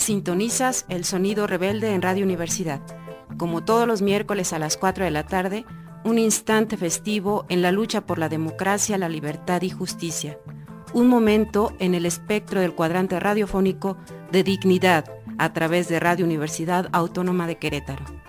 sintonizas el sonido rebelde en Radio Universidad. Como todos los miércoles a las 4 de la tarde, un instante festivo en la lucha por la democracia, la libertad y justicia. Un momento en el espectro del cuadrante radiofónico de dignidad a través de Radio Universidad Autónoma de Querétaro.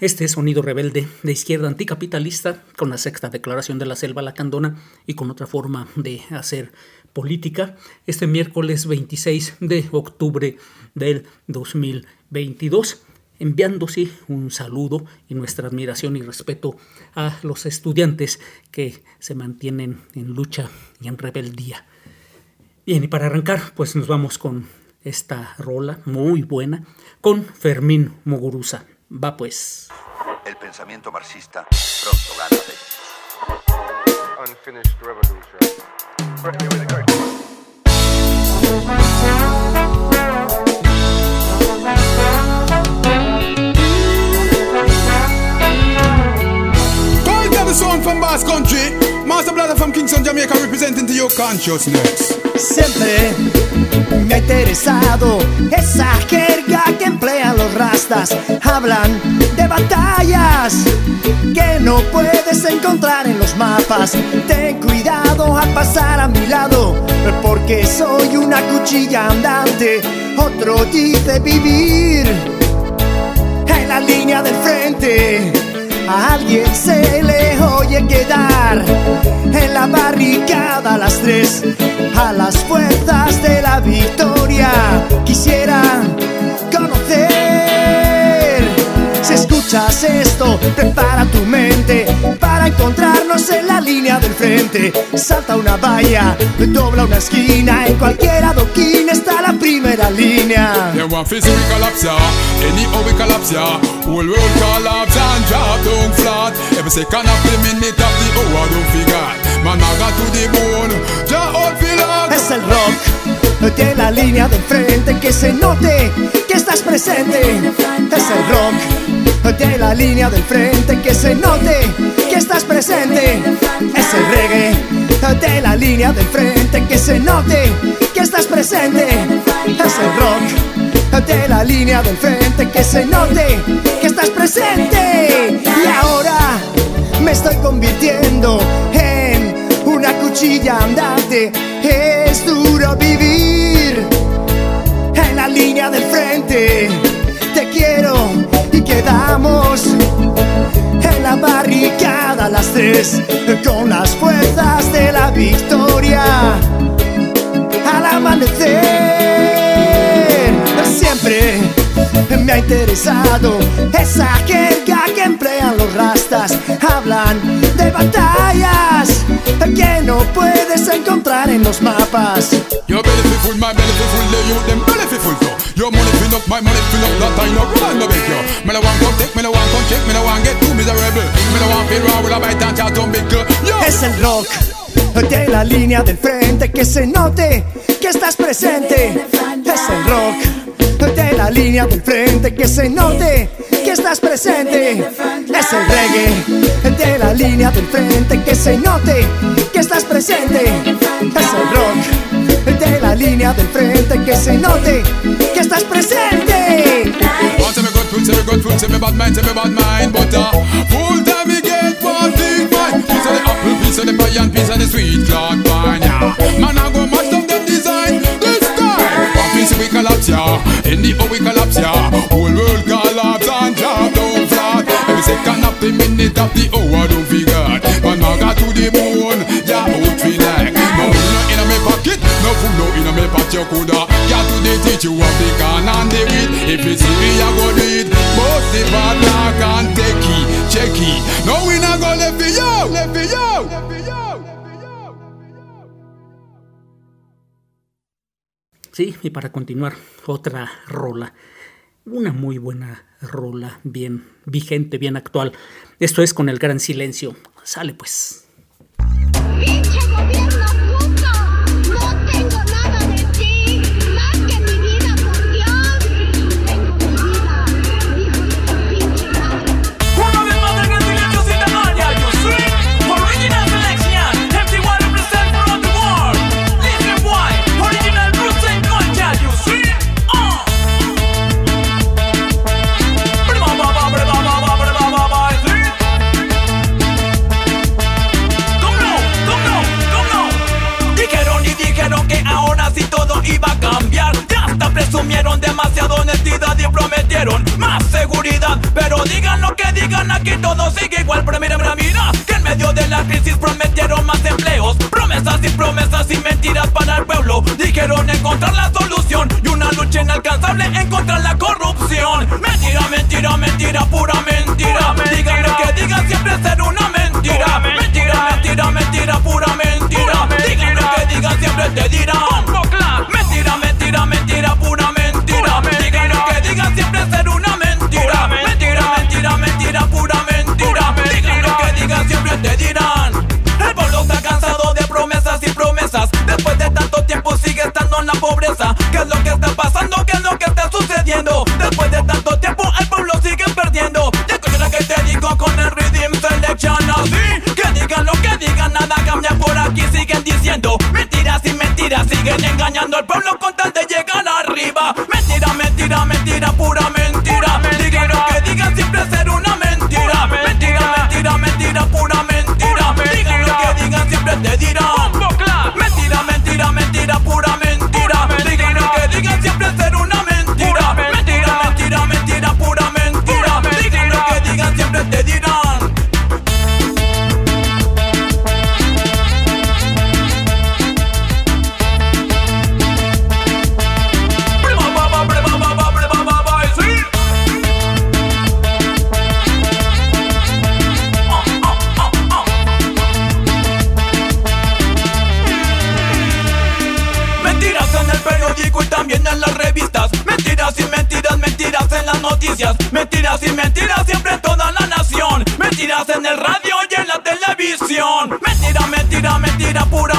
Este es Sonido Rebelde de izquierda anticapitalista, con la sexta declaración de la selva lacandona y con otra forma de hacer política, este miércoles 26 de octubre del 2022 enviándose un saludo y nuestra admiración y respeto a los estudiantes que se mantienen en lucha y en rebeldía. Bien, y para arrancar, pues nos vamos con esta rola muy buena con Fermín Muguruza. Va pues. El pensamiento marxista pronto gana Unfinished revolution. the sound from Bass Country. Blatter from Kingston, Jamaica, representing to your consciousness. Siempre me ha interesado esa jerga que emplean los rastas. Hablan de batallas que no puedes encontrar en los mapas. Ten cuidado al pasar a mi lado, porque soy una cuchilla andante. Otro dice vivir en la línea del frente a alguien se le oye quedar en la barricada a las tres, a las fuerzas de la victoria. Quisiera conocer. Escuchas esto, prepara tu mente para encontrarnos en la línea del frente. Salta una valla, dobla una esquina, en cualquier adoquín está la primera línea. Whole world collapse and drop down flat Every second of the minute of the hour don't forget Man, I got to the bone, ya all feel Es el rock de la línea de frente Que se note que estás presente Es el rock de la línea del frente Que se note que estás presente. Es el reggae. De la línea del frente Que se note que estás presente. Es el rock. De la línea del frente que se note que estás presente. Y ahora me estoy convirtiendo en una cuchilla andante. Es duro vivir en la línea del frente quedamos en la barricada las tres con las fuerzas de la victoria al amanecer siempre me ha interesado esa jerga que emplean los rastas. Hablan de batallas que no puedes encontrar en los mapas. Es el rock de la línea del frente que se note que estás presente. Es el rock de la línea del frente que se note que estás presente. Es el reggae de la línea del frente que se note que estás presente. Es el rock de la línea del frente que se note que estás presente. Want to be good food, say me good food, me bad mind, say me bad mind, but uh, full time me get one thing fine. Piece of the apple, piece of the pie, and piece of the sweet cloud pine. Yeah. Man, I go match them them design this time. One piece we collapse, yeah. In the we collapse, yeah. Whole world collapse and drop down flat. Every second of the minute of the hour, don't feel food, no in my pot, you coulda. Got to the teach you what the can and the weed. If you see me, I go do it. But the bad luck and take it, check it. No, we not go left for you, left for you. Left for you. Sí, y para continuar, otra rola. Una muy buena rola, bien vigente, bien actual. Esto es con el gran silencio. Sale pues. honestidad y prometieron más seguridad. Pero digan lo que digan, aquí todo sigue igual. Pero mira, mira, mira, que en medio de la crisis prometieron más empleos, promesas y promesas y mentiras para el pueblo. Dijeron encontrar la solución y una lucha inalcanzable en contra la corrupción. Mentira, mentira, mentira, pura mentira. Digan lo que digan, siempre será una mentira. Mentira, mentira, mentira, pura mentira. Digan lo que digan, siempre te dirán. Mentiras y mentiras Siguen engañando al pueblo con tal de llegar arriba. Mentira, mentira, mentira Y mentiras siempre en toda la nación. Mentiras en el radio y en la televisión. Mentira, mentira, mentira, pura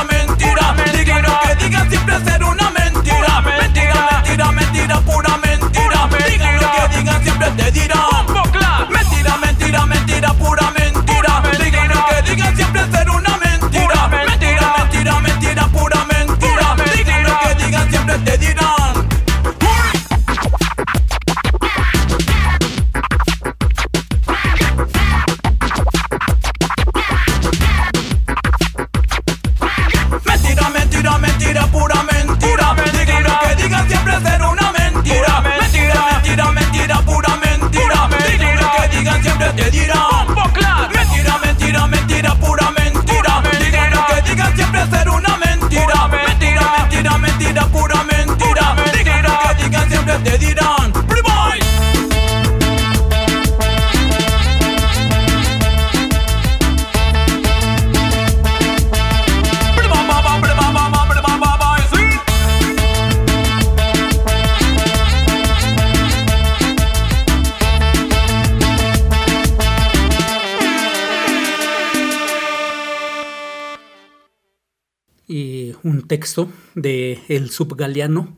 de El Subgaleano,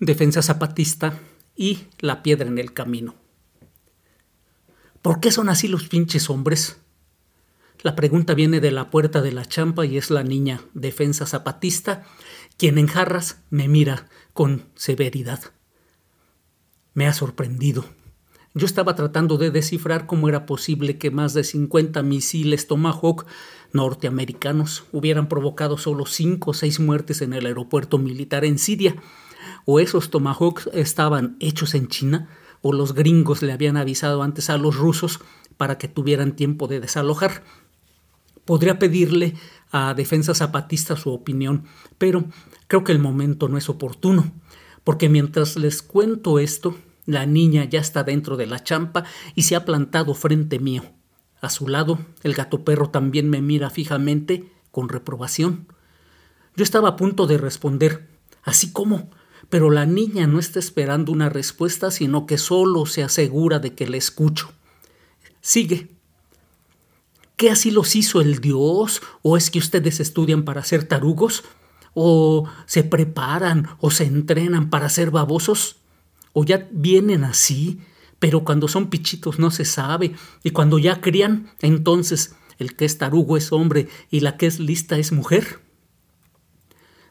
Defensa Zapatista y La Piedra en el Camino. ¿Por qué son así los pinches hombres? La pregunta viene de la puerta de la champa y es la niña Defensa Zapatista quien en jarras me mira con severidad. Me ha sorprendido. Yo estaba tratando de descifrar cómo era posible que más de 50 misiles Tomahawk norteamericanos hubieran provocado solo 5 o 6 muertes en el aeropuerto militar en Siria. O esos Tomahawks estaban hechos en China, o los gringos le habían avisado antes a los rusos para que tuvieran tiempo de desalojar. Podría pedirle a Defensa Zapatista su opinión, pero creo que el momento no es oportuno, porque mientras les cuento esto, la niña ya está dentro de la champa y se ha plantado frente mío. A su lado, el gato perro también me mira fijamente, con reprobación. Yo estaba a punto de responder, así como, pero la niña no está esperando una respuesta, sino que solo se asegura de que le escucho. Sigue. ¿Qué así los hizo el Dios? ¿O es que ustedes estudian para ser tarugos? ¿O se preparan o se entrenan para ser babosos? ¿O ya vienen así? Pero cuando son pichitos no se sabe, y cuando ya crían, entonces el que es tarugo es hombre y la que es lista es mujer.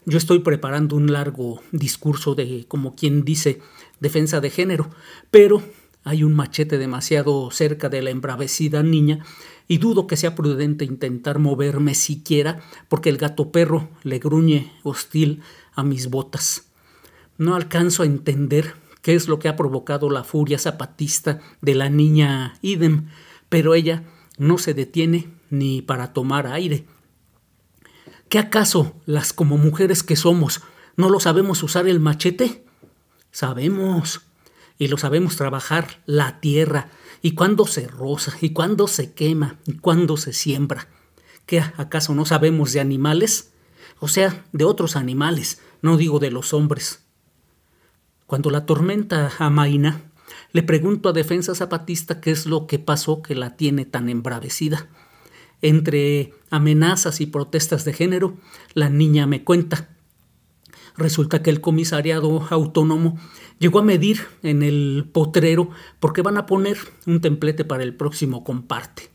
Yo estoy preparando un largo discurso de, como quien dice, defensa de género, pero hay un machete demasiado cerca de la embravecida niña y dudo que sea prudente intentar moverme siquiera porque el gato perro le gruñe hostil a mis botas. No alcanzo a entender qué es lo que ha provocado la furia zapatista de la niña Idem, pero ella no se detiene ni para tomar aire. ¿Qué acaso las como mujeres que somos no lo sabemos usar el machete? Sabemos, y lo sabemos trabajar la tierra, y cuándo se roza, y cuándo se quema, y cuándo se siembra. ¿Qué acaso no sabemos de animales? O sea, de otros animales, no digo de los hombres. Cuando la tormenta amaina, le pregunto a Defensa Zapatista qué es lo que pasó que la tiene tan embravecida. Entre amenazas y protestas de género, la niña me cuenta. Resulta que el comisariado autónomo llegó a medir en el potrero porque van a poner un templete para el próximo comparte.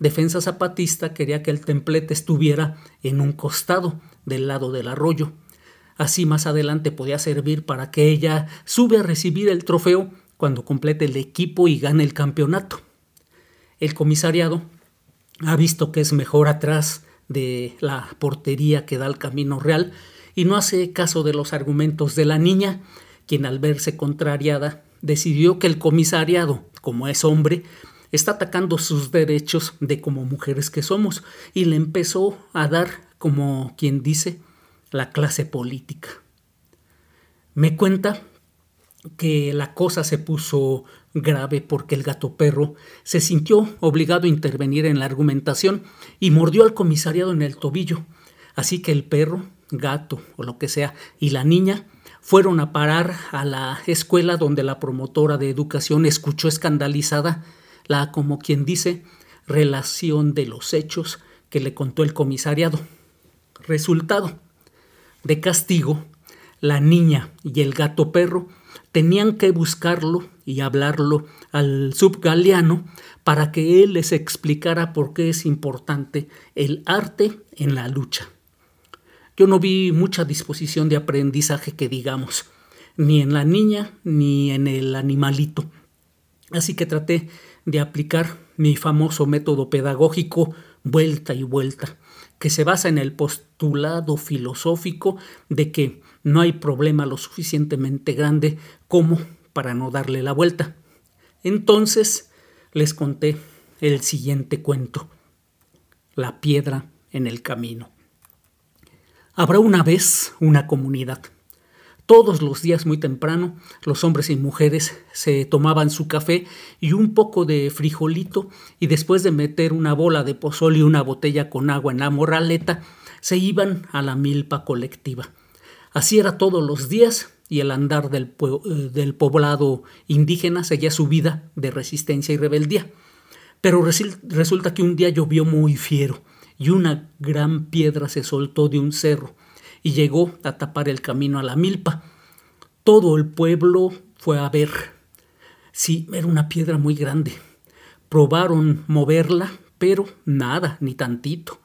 Defensa Zapatista quería que el templete estuviera en un costado del lado del arroyo. Así más adelante podía servir para que ella sube a recibir el trofeo cuando complete el equipo y gane el campeonato. El comisariado ha visto que es mejor atrás de la portería que da al camino real y no hace caso de los argumentos de la niña, quien al verse contrariada decidió que el comisariado, como es hombre, está atacando sus derechos de como mujeres que somos y le empezó a dar, como quien dice, la clase política. Me cuenta que la cosa se puso grave porque el gato perro se sintió obligado a intervenir en la argumentación y mordió al comisariado en el tobillo. Así que el perro, gato o lo que sea, y la niña fueron a parar a la escuela donde la promotora de educación escuchó escandalizada la, como quien dice, relación de los hechos que le contó el comisariado. Resultado. De castigo, la niña y el gato perro tenían que buscarlo y hablarlo al subgaleano para que él les explicara por qué es importante el arte en la lucha. Yo no vi mucha disposición de aprendizaje que digamos, ni en la niña ni en el animalito. Así que traté de aplicar mi famoso método pedagógico vuelta y vuelta, que se basa en el postulado filosófico de que no hay problema lo suficientemente grande como para no darle la vuelta. Entonces les conté el siguiente cuento, la piedra en el camino. Habrá una vez una comunidad. Todos los días muy temprano, los hombres y mujeres se tomaban su café y un poco de frijolito y después de meter una bola de pozol y una botella con agua en la morraleta, se iban a la milpa colectiva. Así era todos los días y el andar del, eh, del poblado indígena seguía su vida de resistencia y rebeldía. Pero resulta que un día llovió muy fiero y una gran piedra se soltó de un cerro y llegó a tapar el camino a la milpa. Todo el pueblo fue a ver. Sí, era una piedra muy grande. Probaron moverla, pero nada, ni tantito.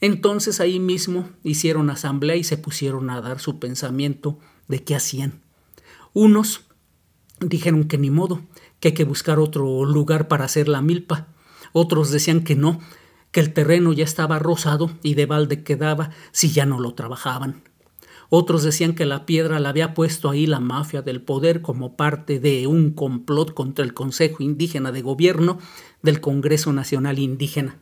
Entonces ahí mismo hicieron asamblea y se pusieron a dar su pensamiento de qué hacían. Unos dijeron que ni modo, que hay que buscar otro lugar para hacer la milpa. Otros decían que no, que el terreno ya estaba rosado y de balde quedaba si ya no lo trabajaban. Otros decían que la piedra la había puesto ahí la mafia del poder como parte de un complot contra el Consejo Indígena de Gobierno del Congreso Nacional Indígena.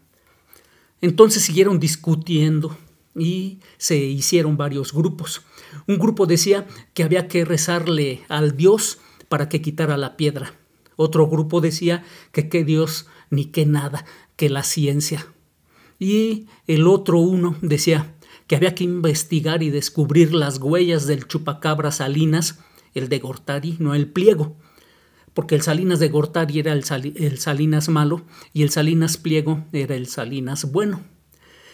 Entonces siguieron discutiendo y se hicieron varios grupos. Un grupo decía que había que rezarle al Dios para que quitara la piedra. Otro grupo decía que qué Dios ni qué nada, que la ciencia. Y el otro uno decía que había que investigar y descubrir las huellas del chupacabra Salinas, el de Gortari, no el pliego porque el Salinas de Gortari era el, Salinas malo y el Salinas Pliego era el Salinas bueno.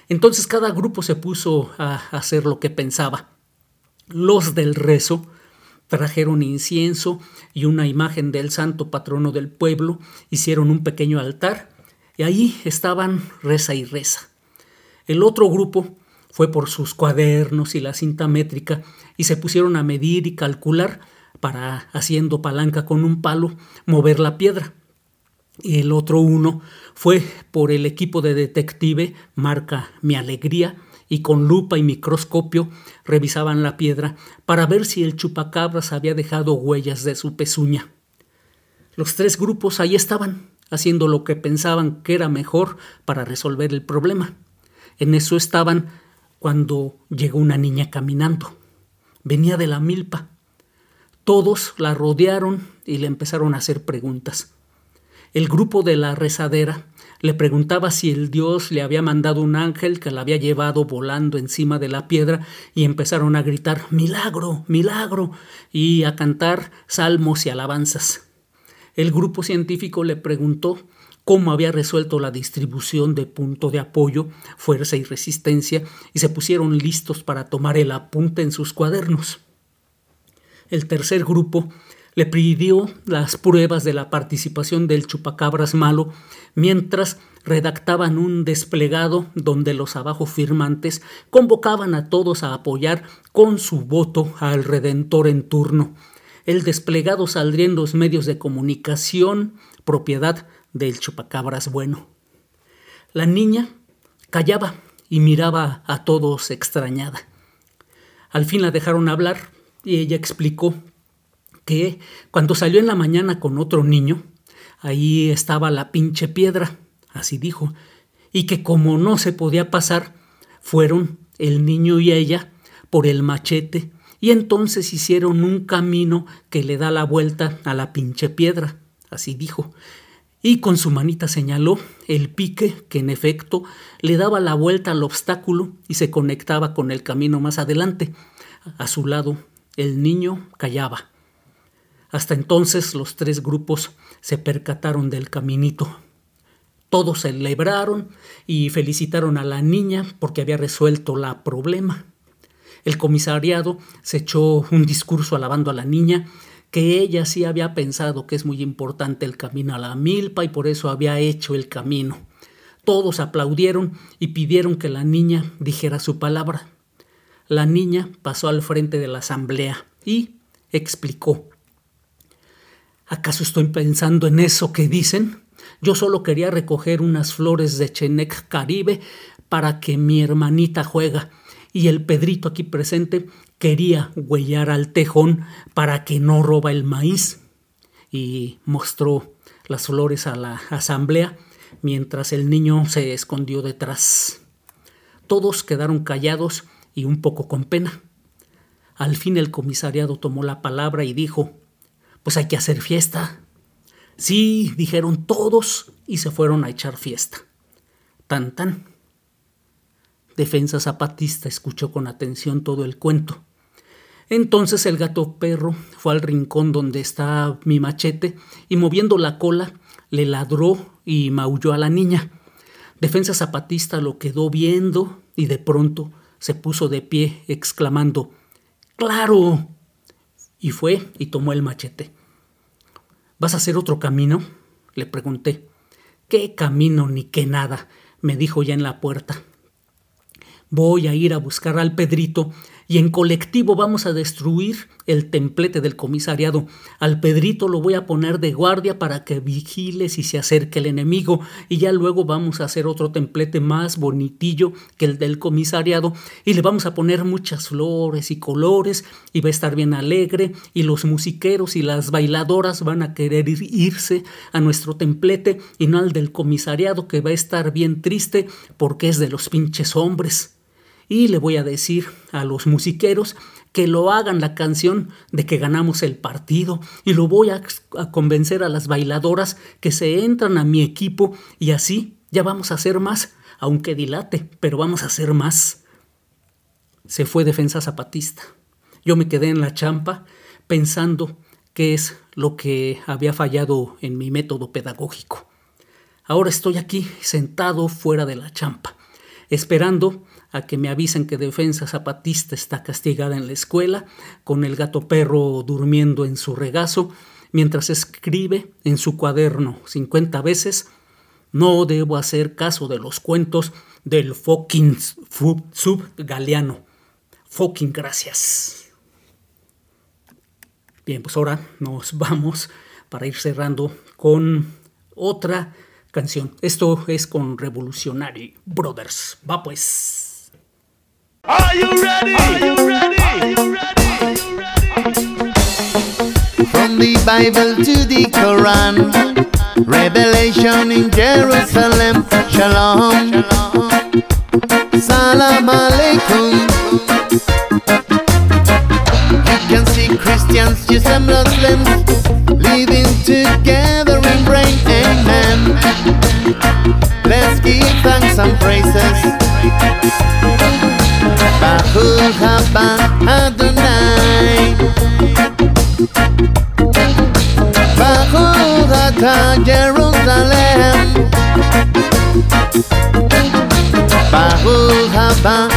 Entonces cada grupo se puso a hacer lo que pensaba. Los del rezo trajeron incienso y una imagen del santo patrono del pueblo, hicieron un pequeño altar y ahí estaban reza y reza. El otro grupo fue por sus cuadernos y la cinta métrica y se pusieron a medir y calcular para, haciendo palanca con un palo, mover la piedra. Y el otro uno fue por el equipo de detective marca Mi Alegría y con lupa y microscopio revisaban la piedra para ver si el chupacabras había dejado huellas de su pezuña. Los tres grupos ahí estaban, haciendo lo que pensaban que era mejor para resolver el problema. En eso estaban cuando llegó una niña caminando. Venía de la milpa. Todos la rodearon y le empezaron a hacer preguntas. El grupo de la rezadera le preguntaba si el dios le había mandado un ángel que la había llevado volando encima de la piedra y empezaron a gritar milagro, milagro y a cantar salmos y alabanzas. El grupo científico le preguntó cómo había resuelto la distribución de punto de apoyo, fuerza y resistencia y se pusieron listos para tomar el apunte en sus cuadernos. El tercer grupo le pidió las pruebas de la participación del chupacabras malo mientras redactaban un desplegado donde los abajo firmantes convocaban a todos a apoyar con su voto al Redentor en turno. El desplegado saldría en los medios de comunicación, propiedad del chupacabras bueno. La niña callaba y miraba a todos extrañada. Al fin la dejaron hablar y ella explicó que cuando salió en la mañana con otro niño, ahí estaba la pinche piedra, así dijo, y que como no se podía pasar, fueron el niño y ella por el machete y entonces hicieron un camino que le da la vuelta a la pinche piedra, así dijo, y con su manita señaló el pique que en efecto le daba la vuelta al obstáculo y se conectaba con el camino más adelante. A su lado el niño callaba. Hasta entonces los tres grupos se percataron del caminito. Todos celebraron y felicitaron a la niña porque había resuelto la problema. El comisariado se echó un discurso alabando a la niña que ella sí había pensado que es muy importante el camino a la milpa y por eso había hecho el camino. Todos aplaudieron y pidieron que la niña dijera su palabra. La niña pasó al frente de la asamblea y explicó. ¿Acaso estoy pensando en eso que dicen? Yo solo quería recoger unas flores de Chenec Caribe para que mi hermanita juega y el Pedrito aquí presente quería huellar al tejón para que no roba el maíz y mostró las flores a la asamblea mientras el niño se escondió detrás. Todos quedaron callados y un poco con pena. Al fin el comisariado tomó la palabra y dijo, pues hay que hacer fiesta. Sí, dijeron todos y se fueron a echar fiesta. Tan tan. Defensa Zapatista escuchó con atención todo el cuento. Entonces el gato perro fue al rincón donde está mi machete y moviendo la cola le ladró y maulló a la niña. Defensa Zapatista lo quedó viendo y de pronto se puso de pie exclamando ¡Claro! Y fue y tomó el machete. ¿Vas a hacer otro camino? le pregunté. ¿Qué camino ni qué nada? me dijo ya en la puerta. Voy a ir a buscar al Pedrito y en colectivo vamos a destruir el templete del comisariado. Al Pedrito lo voy a poner de guardia para que vigile si se acerque el enemigo y ya luego vamos a hacer otro templete más bonitillo que el del comisariado y le vamos a poner muchas flores y colores y va a estar bien alegre y los musiqueros y las bailadoras van a querer irse a nuestro templete y no al del comisariado que va a estar bien triste porque es de los pinches hombres y le voy a decir a los musiqueros que lo hagan la canción de que ganamos el partido y lo voy a, convencer a las bailadoras que se entran a mi equipo y así ya vamos a hacer más, aunque dilate, pero vamos a hacer más. Se fue defensa zapatista. Yo me quedé en la champa pensando qué es lo que había fallado en mi método pedagógico. Ahora estoy aquí sentado fuera de la champa, esperando a que me avisen que Defensa Zapatista está castigada en la escuela, con el gato perro durmiendo en su regazo, mientras escribe en su cuaderno 50 veces, no debo hacer caso de los cuentos del fucking sub galeano. Fucking gracias. Bien, pues ahora nos vamos para ir cerrando con otra canción. Esto es con Revolutionary Brothers. Va pues. Are you ready? Are you ready? Are you ready? Are you ready? From the Bible to the Quran. Revelation in Jerusalem. Shalom. Salam alaikum. You can see Christians, Jews, and Muslims living together in brain. Amen. Let's give thanks and praises. Baruch haba Adonai. Baruch Jerusalem. Haba.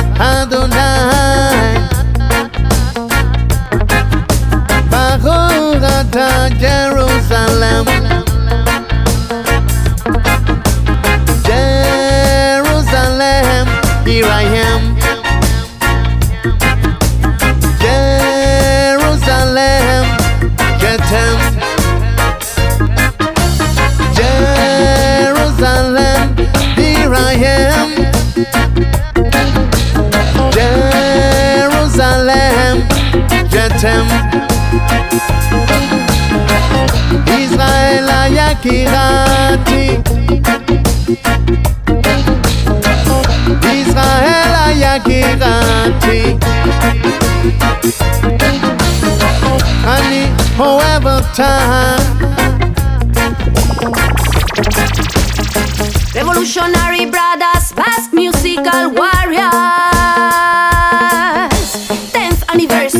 Jetem. Israel היקירתי ישראל היקירתי אני אוהב אותה Revolutionary brothers, vast musical warriors.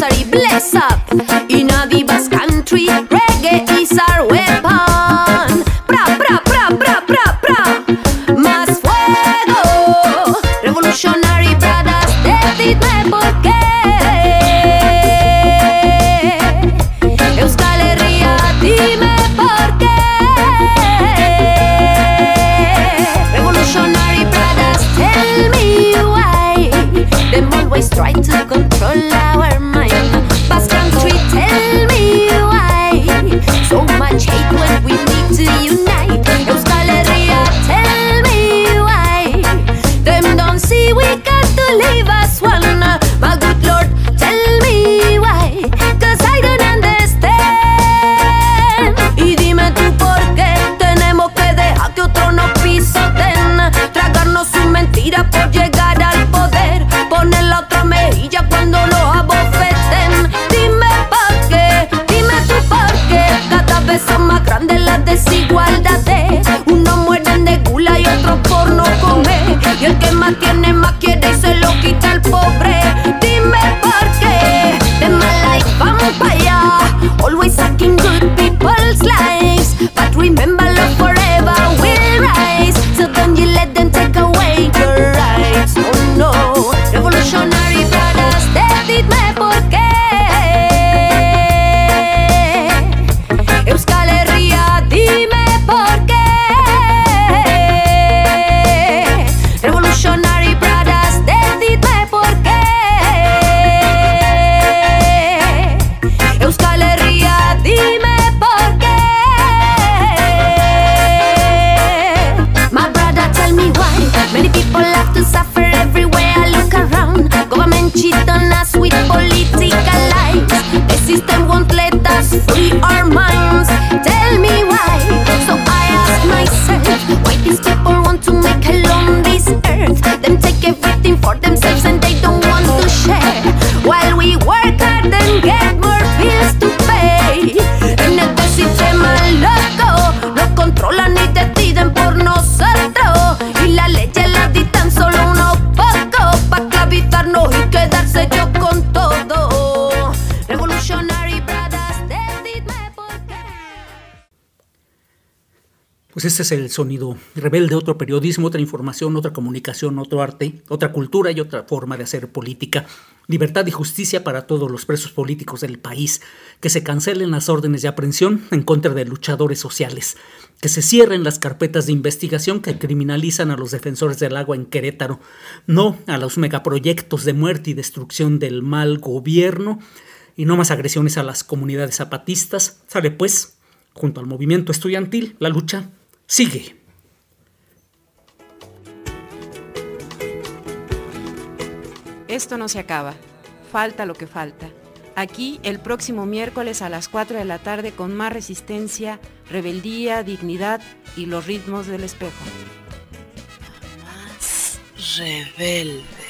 Anniversary, bless up. In a Vivas country, reggae is our weapon. Bra, bra, bra, bra, bra, bra. Más fuego. Revolutionary brothers, decidme por qué. Euskal Herria, dime por. Revolutionary brothers, tell me why. Them always try to control our Pues este es el sonido rebelde, otro periodismo, otra información, otra comunicación, otro arte, otra cultura y otra forma de hacer política. Libertad y justicia para todos los presos políticos del país. Que se cancelen las órdenes de aprehensión en contra de luchadores sociales. Que se cierren las carpetas de investigación que criminalizan a los defensores del agua en Querétaro. No a los megaproyectos de muerte y destrucción del mal gobierno. Y no más agresiones a las comunidades zapatistas. Sale pues, junto al movimiento estudiantil, la lucha sigue. Esto no se acaba. Falta lo que falta. aquí el próximo miércoles a las 4 de la tarde con más resistencia, rebeldía, dignidad y los ritmos del espejo. Más rebelde.